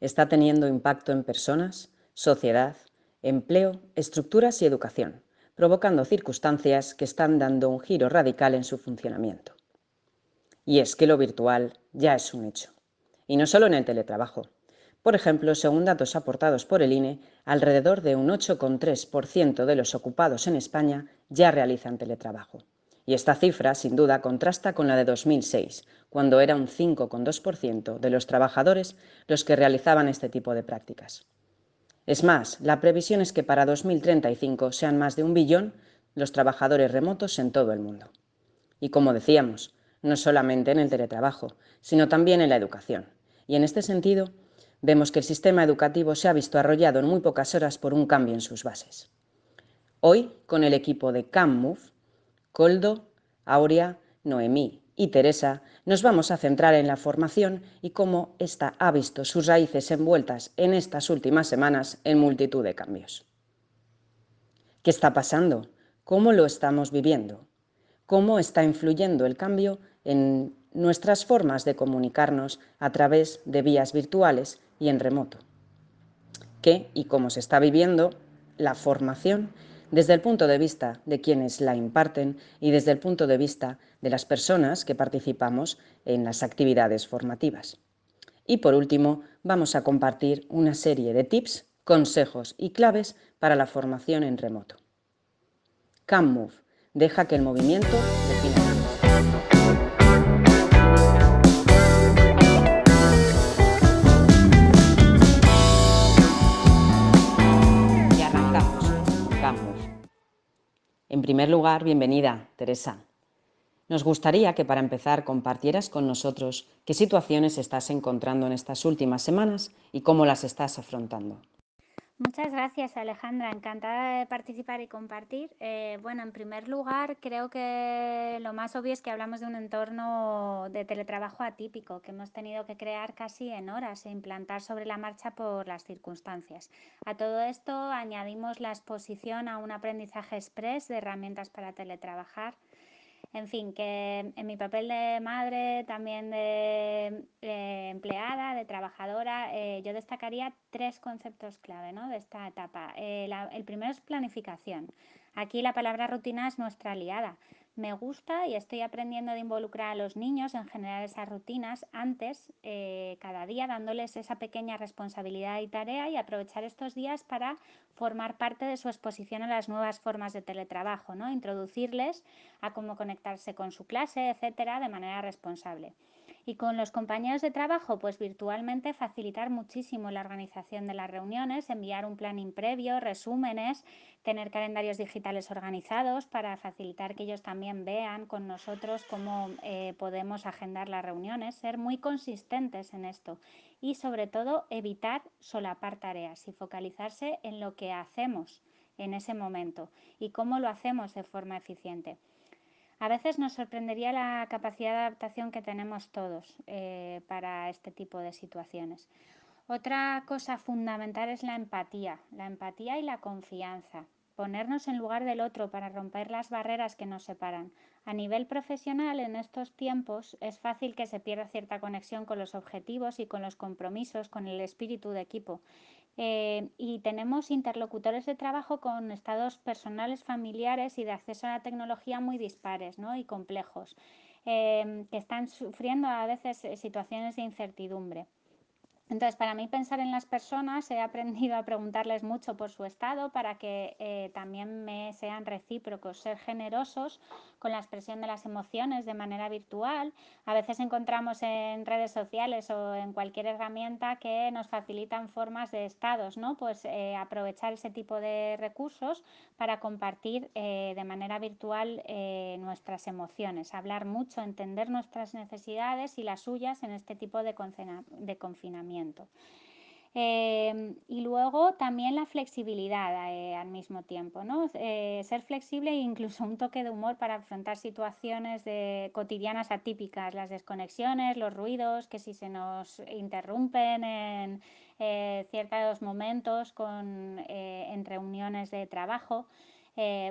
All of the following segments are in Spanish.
está teniendo impacto en personas, sociedad, empleo, estructuras y educación, provocando circunstancias que están dando un giro radical en su funcionamiento. Y es que lo virtual ya es un hecho. Y no solo en el teletrabajo. Por ejemplo, según datos aportados por el INE, alrededor de un 8,3% de los ocupados en España ya realizan teletrabajo. Y esta cifra, sin duda, contrasta con la de 2006, cuando era un 5,2% de los trabajadores los que realizaban este tipo de prácticas. Es más, la previsión es que para 2035 sean más de un billón los trabajadores remotos en todo el mundo. Y como decíamos, no solamente en el teletrabajo, sino también en la educación. Y en este sentido, vemos que el sistema educativo se ha visto arrollado en muy pocas horas por un cambio en sus bases. Hoy, con el equipo de CAMMOVE, Coldo, Aurea, Noemí y Teresa, nos vamos a centrar en la formación y cómo ésta ha visto sus raíces envueltas en estas últimas semanas en multitud de cambios. ¿Qué está pasando? ¿Cómo lo estamos viviendo? ¿Cómo está influyendo el cambio en nuestras formas de comunicarnos a través de vías virtuales y en remoto. ¿Qué y cómo se está viviendo la formación desde el punto de vista de quienes la imparten y desde el punto de vista de las personas que participamos en las actividades formativas. Y por último, vamos a compartir una serie de tips, consejos y claves para la formación en remoto. CamMove deja que el movimiento defina En primer lugar, bienvenida, Teresa. Nos gustaría que para empezar compartieras con nosotros qué situaciones estás encontrando en estas últimas semanas y cómo las estás afrontando. Muchas gracias Alejandra, encantada de participar y compartir. Eh, bueno, en primer lugar, creo que lo más obvio es que hablamos de un entorno de teletrabajo atípico que hemos tenido que crear casi en horas e implantar sobre la marcha por las circunstancias. A todo esto añadimos la exposición a un aprendizaje express de herramientas para teletrabajar en fin, que en mi papel de madre, también de, empleada, de trabajadora, eh, yo destacaría tres conceptos clave ¿no? de esta etapa. Eh, el primero es planificación. Aquí la palabra rutina es nuestra aliada me gusta y estoy aprendiendo de involucrar a los niños en generar esas rutinas antes, eh, cada día, dándoles esa pequeña responsabilidad y tarea y aprovechar estos días para formar parte de su exposición a las nuevas formas de teletrabajo, ¿no? introducirles a cómo conectarse con su clase, etcétera, de manera responsable. Y con los compañeros de trabajo, pues virtualmente facilitar muchísimo la organización de las reuniones, enviar un planning previo, resúmenes, tener calendarios digitales organizados para facilitar que ellos también vean con nosotros cómo eh, podemos agendar las reuniones, ser muy consistentes en esto y sobre todo evitar solapar tareas y focalizarse en lo que hacemos en ese momento y cómo lo hacemos de forma eficiente. A veces nos sorprendería la capacidad de adaptación que tenemos todos eh, para este tipo de situaciones. Otra cosa fundamental es la empatía, la empatía y la confianza. Ponernos en lugar del otro para romper las barreras que nos separan. A nivel profesional, en estos tiempos es fácil que se pierda cierta conexión con los objetivos y con los compromisos, con el espíritu de equipo. Eh, y tenemos interlocutores de trabajo con estados personales, familiares y de acceso a la tecnología muy dispares y complejos, eh, que están sufriendo a veces eh, situaciones de incertidumbre. Entonces, para mí pensar en las personas, he aprendido a preguntarles mucho por su estado para que eh, también me sean recíprocos, ser generosos con la expresión de las emociones de manera virtual. A veces encontramos en redes sociales o en cualquier herramienta que nos facilitan formas de estados, ¿no? Pues eh, aprovechar ese tipo de recursos para compartir eh, de manera virtual nuestras emociones, hablar mucho, entender nuestras necesidades y las suyas en este tipo de confinamiento. Em, y luego también la flexibilidad eh, al mismo tiempo, ¿no? Eh, ser flexible e incluso un toque de humor para afrontar situaciones de, cotidianas atípicas, las desconexiones, los ruidos, que si se nos interrumpen en eh, ciertos momentos con, en reuniones de trabajo.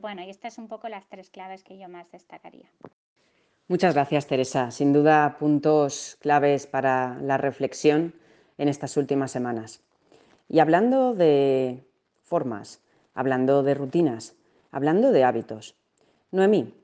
bueno, y estas son un poco las tres claves que yo más destacaría. Muchas gracias, Teresa. Sin duda, puntos claves para la reflexión en estas últimas semanas. Y hablando de formas, hablando de rutinas, hablando de hábitos. Noemí,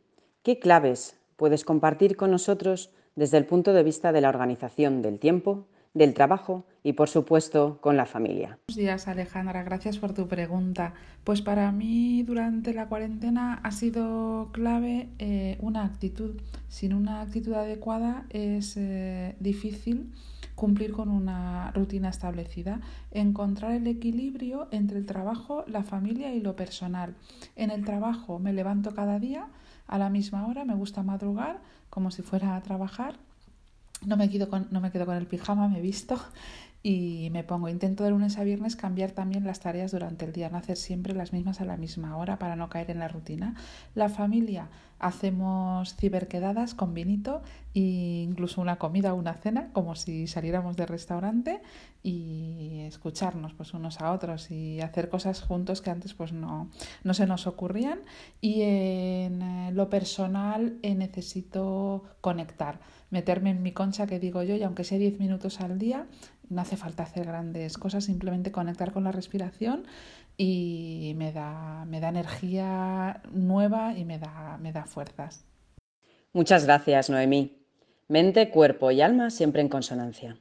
¿qué claves puedes compartir con nosotros desde el punto de vista de la organización del tiempo, del trabajo y, por supuesto, con la familia. Buenos días, Alejandra. Gracias por tu pregunta. Pues para mí, durante la cuarentena ha sido clave eh, una actitud. Sin una actitud adecuada es eh, difícil cumplir con una rutina establecida, encontrar el equilibrio entre el trabajo, la familia y lo personal. En el trabajo me levanto cada día a la misma hora, me gusta madrugar como si fuera a trabajar no me, quedo con, no me quedo con el pijama, me visto y me pongo. Intento de lunes a viernes cambiar también las tareas durante el día, no hacer siempre las mismas a la misma hora para no caer en la rutina. La familia, hacemos ciberquedadas con vinito e incluso una comida o una cena, como si saliéramos de restaurante y escucharnos pues unos a otros y hacer cosas juntos que antes pues no, no se nos ocurrían. Y en eh, lo personal eh, necesito conectar meterme en mi concha que digo yo y aunque sea 10 minutos al día, no hace falta hacer grandes cosas, simplemente conectar con la respiración y me da, me da energía nueva y me da, me da fuerzas. Muchas gracias, Noemí. Mente, cuerpo y alma siempre en consonancia.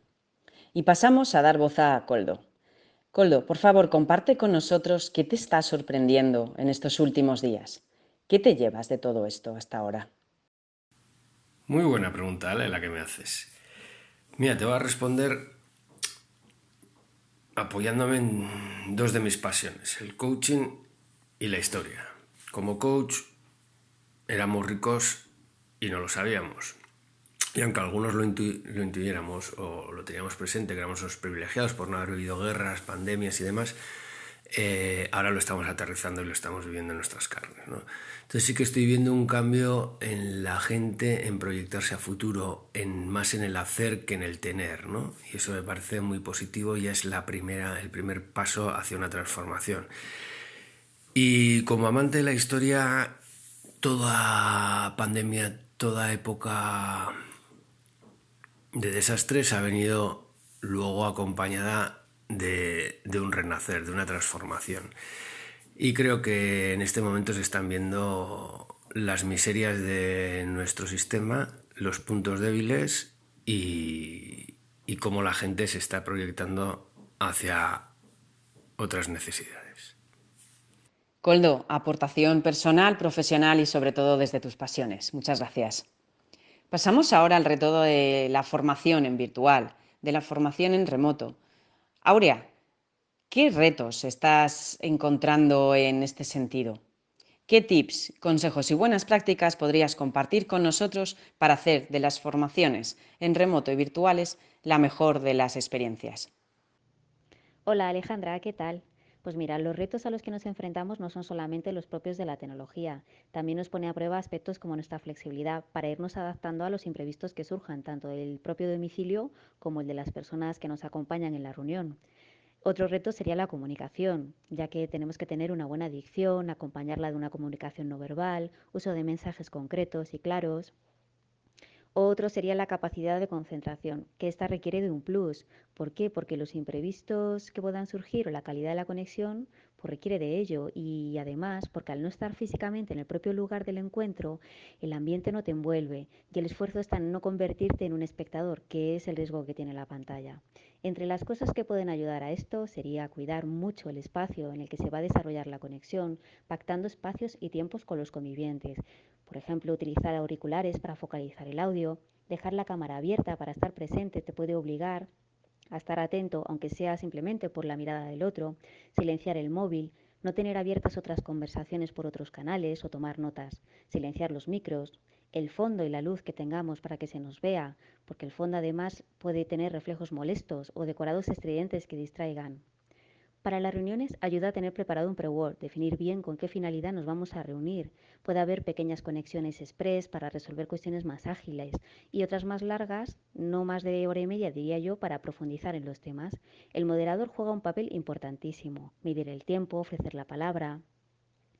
Y pasamos a dar voz a Coldo. Coldo, por favor, comparte con nosotros qué te está sorprendiendo en estos últimos días. ¿Qué te llevas de todo esto hasta ahora? Muy buena pregunta, Ale, la que me haces. Mira, te voy a responder apoyándome en dos de mis pasiones, el coaching y la historia. Como coach éramos ricos y no lo sabíamos. Y aunque algunos lo, lo intuyéramos o lo teníamos presente, que éramos los privilegiados por no haber vivido guerras, pandemias y demás, eh, ahora lo estamos aterrizando y lo estamos viviendo en nuestras carnes. ¿no? Entonces sí que estoy viendo un cambio en la gente, en proyectarse a futuro, en, más en el hacer que en el tener, ¿no? y eso me parece muy positivo y es la primera, el primer paso hacia una transformación. Y como amante de la historia, toda pandemia, toda época de desastres ha venido luego acompañada de, un renacer, de una transformación. Y creo que en este momento se están viendo las miserias de nuestro sistema, los puntos débiles y, y cómo la gente se está proyectando hacia otras necesidades. Coldo, aportación personal, profesional y sobre todo desde tus pasiones. Muchas gracias. Pasamos ahora al reto de la formación en virtual, de la formación en remoto. Aurea, ¿qué retos estás encontrando en este sentido? ¿Qué tips, consejos y buenas prácticas podrías compartir con nosotros para hacer de las formaciones en remoto y virtuales la mejor de las experiencias? Hola Alejandra, ¿qué tal? Pues mira, los retos a los que nos enfrentamos no son solamente los propios de la tecnología, también nos pone a prueba aspectos como nuestra flexibilidad para irnos adaptando a los imprevistos que surjan, tanto del propio domicilio como el de las personas que nos acompañan en la reunión. Otro reto sería la comunicación, ya que tenemos que tener una buena dicción, acompañarla de una comunicación no verbal, uso de mensajes concretos y claros. Otro sería la capacidad de concentración, que esta requiere de un plus. ¿Por qué? Porque los imprevistos que puedan surgir o la calidad de la conexión pues requiere de ello y además porque al no estar físicamente en el propio lugar del encuentro, el ambiente no te envuelve y el esfuerzo está en no convertirte en un espectador, que es el riesgo que tiene la pantalla. Entre las cosas que pueden ayudar a esto sería cuidar mucho el espacio en el que se va a desarrollar la conexión, pactando espacios y tiempos con los convivientes, por ejemplo, utilizar auriculares para focalizar el audio, dejar la cámara abierta para estar presente te puede obligar a estar atento, aunque sea simplemente por la mirada del otro, silenciar el móvil, no tener abiertas otras conversaciones por otros canales o tomar notas, silenciar los micros, el fondo y la luz que tengamos para que se nos vea, porque el fondo además puede tener reflejos molestos o decorados estridentes que distraigan. Para las reuniones ayuda a tener preparado un pre-word, definir bien con qué finalidad nos vamos a reunir. Puede haber pequeñas conexiones express para resolver cuestiones más ágiles y otras más largas, no más de hora y media diría yo, para profundizar en los temas. El moderador juega un papel importantísimo, medir el tiempo, ofrecer la palabra.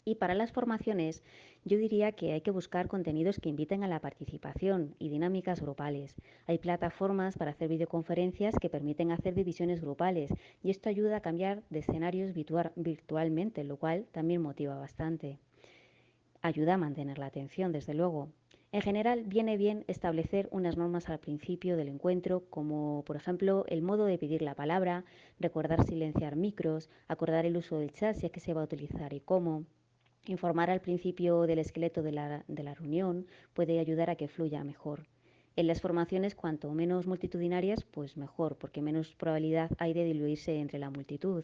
Y para las formaciones, yo diría que hay que buscar contenidos que inviten a la participación y dinámicas grupales. Hay plataformas para hacer videoconferencias que permiten hacer divisiones grupales y esto ayuda a cambiar de escenarios virtualmente, lo cual también motiva bastante. Ayuda a mantener la atención, desde luego. En general, viene bien establecer unas normas al principio del encuentro, como por ejemplo el modo de pedir la palabra, recordar silenciar micros, acordar el uso del chat si es que se va a utilizar y cómo. Informar al principio del esqueleto de la, reunión puede ayudar a que fluya mejor. En las formaciones, cuanto menos multitudinarias, pues mejor, porque menos probabilidad hay de diluirse entre la multitud.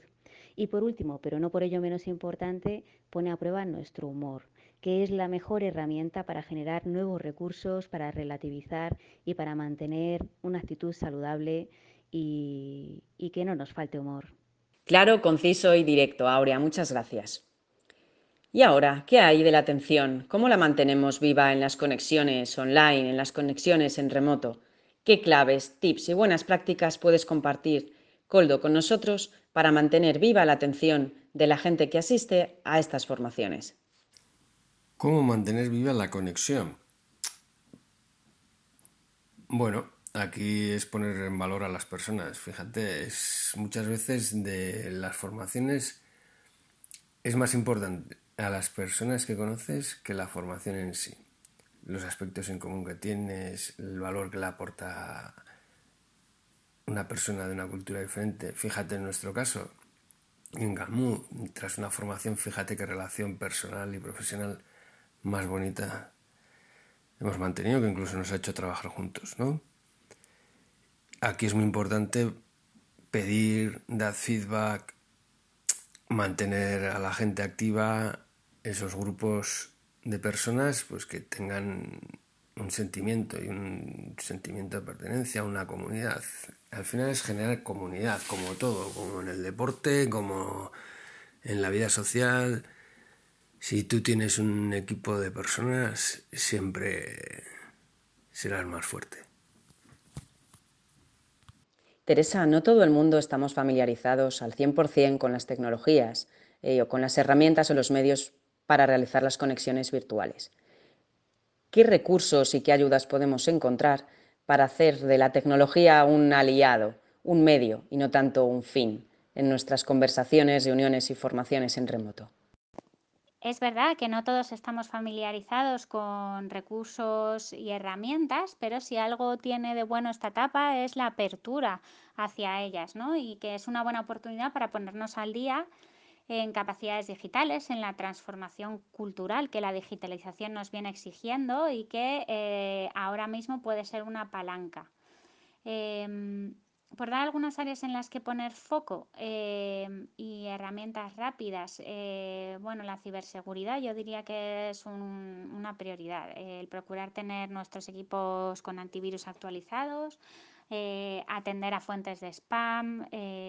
Y por último, pero no por ello menos importante, pone a prueba nuestro humor que es la mejor herramienta para generar nuevos recursos, para relativizar y para mantener una actitud saludable y, y que no nos falte humor. Claro, conciso y directo, Aurea, muchas gracias. Y ahora, ¿qué hay de la atención? ¿Cómo la mantenemos viva en las conexiones online, en las conexiones en remoto? ¿Qué claves, tips y buenas prácticas puedes compartir, Coldo, con nosotros para mantener viva la atención de la gente que asiste a estas formaciones? ¿Cómo mantener viva la conexión? Bueno, aquí es poner en valor a las personas. Fíjate, es muchas veces de las formaciones es más importante a las personas que conoces que la formación en sí. Los aspectos en común que tienes, el valor que le aporta una persona de una cultura diferente. Fíjate en nuestro caso, en GAMU, tras una formación, fíjate qué relación personal y profesional más bonita hemos mantenido, que incluso nos ha hecho trabajar juntos, ¿no? Aquí es muy importante pedir, dar feedback, mantener a la gente activa, esos grupos de personas pues que tengan un sentimiento y un sentimiento de pertenencia a una comunidad. Al final es generar comunidad, como todo, como en el deporte, como en la vida social, si tú tienes un equipo de personas, siempre serás más fuerte. Teresa, no todo el mundo estamos familiarizados al 100% con las tecnologías eh, o con las herramientas o los medios para realizar las conexiones virtuales. ¿Qué recursos y qué ayudas podemos encontrar para hacer de la tecnología un aliado, un medio y no tanto un fin en nuestras conversaciones, reuniones y formaciones en remoto? Es verdad que no todos estamos familiarizados con recursos y herramientas, pero si algo tiene de bueno esta etapa es la apertura hacia ellas, ¿no? Y que es una buena oportunidad para ponernos al día en capacidades digitales, en la transformación cultural que la digitalización nos viene exigiendo y que eh, ahora mismo puede ser una palanca. Em, por dar algunas áreas en las que poner foco eh, y herramientas rápidas, eh, bueno, la ciberseguridad yo diría que es una prioridad. el procurar tener nuestros equipos con antivirus actualizados, eh, atender a fuentes de spam,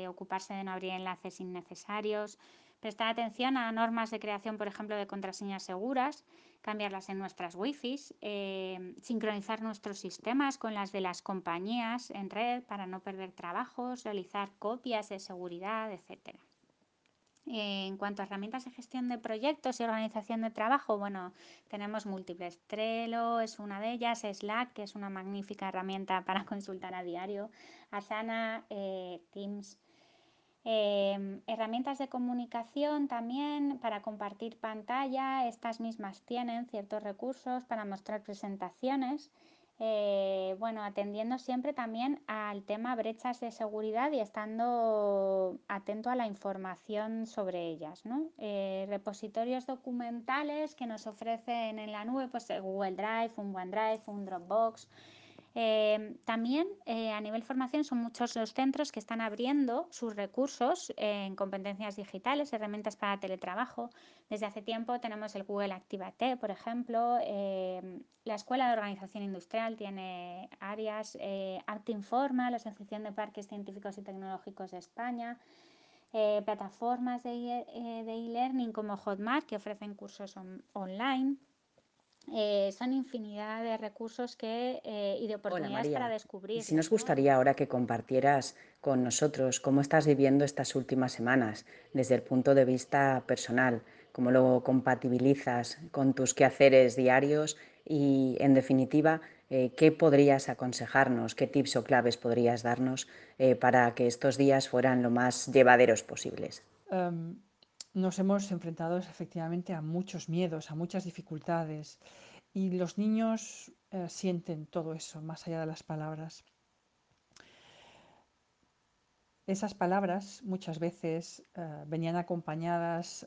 ocuparse de no abrir enlaces innecesarios, prestar atención a normas de creación, por ejemplo, de contraseñas seguras, cambiarlas en nuestras wifi, eh, sincronizar nuestros sistemas con las de las compañías en red para no perder trabajos, realizar copias de seguridad, etc. En cuanto a herramientas de gestión de proyectos y organización de trabajo, bueno, tenemos múltiples. Trello es una de ellas, Slack, que es una magnífica herramienta para consultar a diario, Asana, eh, Teams, Em, herramientas de comunicación también para compartir pantalla, estas mismas tienen ciertos recursos para mostrar presentaciones. Eh, bueno, atendiendo siempre también al tema brechas de seguridad y estando atento a la información sobre ellas. Eh, repositorios documentales que nos ofrecen en la nube, pues Google Drive, un OneDrive, un Dropbox. Em, también eh, a nivel formación son muchos los centros que están abriendo sus recursos en competencias digitales, herramientas para teletrabajo. Desde hace tiempo tenemos el Google Activate, por ejemplo. Em, la Escuela de Organización Industrial tiene áreas. Eh, Informa, la Asociación de Parques Científicos y Tecnológicos de España. Eh, plataformas de e-learning como Hotmart que ofrecen cursos online. Eh, son infinidad de recursos que, eh, y de oportunidades para descubrir. si nos gustaría ahora que compartieras con nosotros cómo estás viviendo estas últimas semanas desde el punto de vista personal, cómo lo compatibilizas con tus quehaceres diarios y, en definitiva, eh, ¿qué podrías aconsejarnos, qué tips o claves podrías darnos eh, para que estos días fueran lo más llevaderos posibles? Em, nos hemos enfrentado efectivamente a muchos miedos, a muchas dificultades y los niños eh, sienten todo eso más allá de las palabras. Esas palabras muchas veces venían acompañadas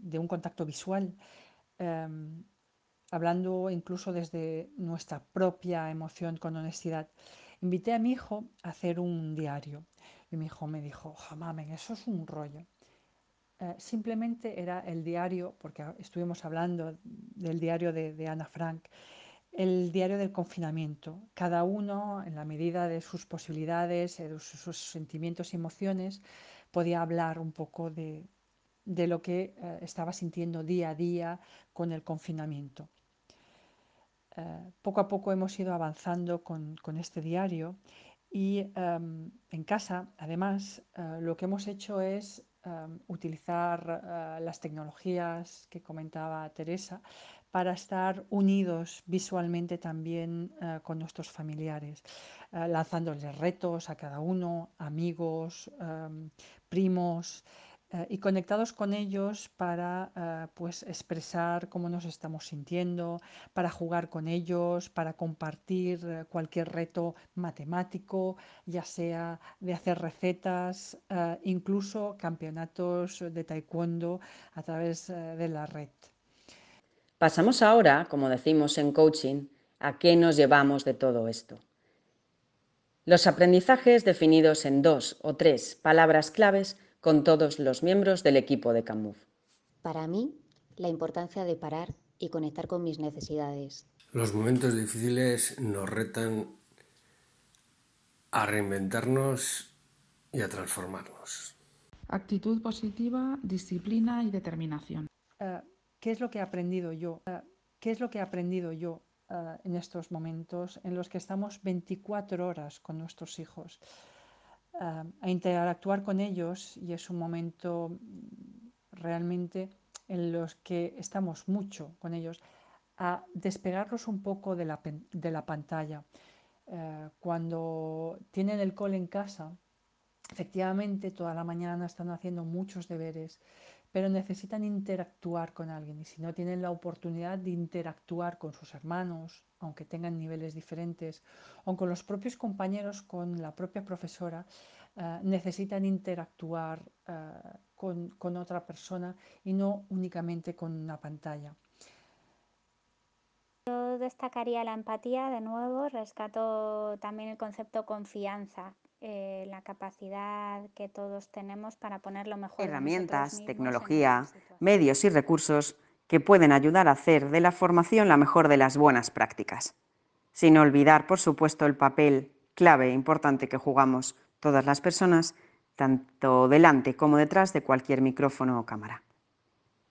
de un contacto visual em, hablando incluso desde nuestra propia emoción con honestidad. Invité a mi hijo a hacer un diario y mi hijo me dijo, jamamen, eso es un rollo. Eh, simplemente era el diario, porque estuvimos hablando del diario de, Ana Frank, el diario del confinamiento. Cada uno, en la medida de sus posibilidades, de sus sentimientos y emociones, podía hablar un poco de, de lo que eh, estaba sintiendo día a día con el confinamiento. Eh, poco a poco hemos ido avanzando con, este diario y em, en casa, además, eh, lo que hemos hecho es em, utilizar las tecnologías que comentaba Teresa para estar unidos visualmente también con nuestros familiares, lanzándoles retos a cada uno, amigos, em, primos. Eh, y conectados con ellos para eh, pues expresar cómo nos estamos sintiendo, para jugar con ellos, para compartir eh, cualquier reto matemático, ya sea de hacer recetas, incluso campeonatos de taekwondo a través de la red. Pasamos ahora, como decimos en coaching, a qué nos llevamos de todo esto. Los aprendizajes definidos en dos o tres palabras claves con todos los miembros del equipo de CAMUF. Para mí, la importancia de parar y conectar con mis necesidades. Los momentos difíciles nos retan a reinventarnos y a transformarnos. Actitud positiva, disciplina y determinación. Eh, ¿Qué es lo que he aprendido yo? Eh, ¿Qué es lo que he aprendido yo eh, en estos momentos en los que estamos 24 horas con nuestros hijos? A interactuar con ellos y es un momento realmente en los que estamos mucho con ellos, a despegarlos un poco de la, de la pantalla. Eh, cuando tienen el cole en casa, efectivamente toda la mañana están haciendo muchos deberes, pero necesitan interactuar con alguien y si no tienen la oportunidad de interactuar con sus hermanos, aunque tengan niveles diferentes, o con los propios compañeros, con la propia profesora, eh, necesitan interactuar eh, con, con otra persona y no únicamente con una pantalla. Yo destacaría la empatía de nuevo, rescato también el concepto confianza, eh, la capacidad que todos tenemos para poner lo mejor. Herramientas, tecnología, medios y recursos que pueden ayudar a hacer de la formación la mejor de las buenas prácticas. Sin olvidar, por supuesto, el papel clave e importante que jugamos todas las personas, tanto delante como detrás de cualquier micrófono o cámara.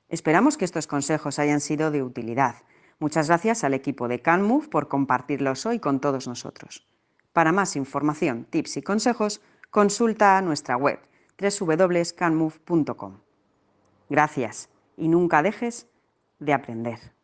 Esperamos que estos consejos hayan sido de utilidad. Muchas gracias al equipo de CanMove por compartirlos hoy con todos nosotros. Para más información, tips y consejos, consulta nuestra web www.canmove.com. Gracias y nunca dejes de aprender.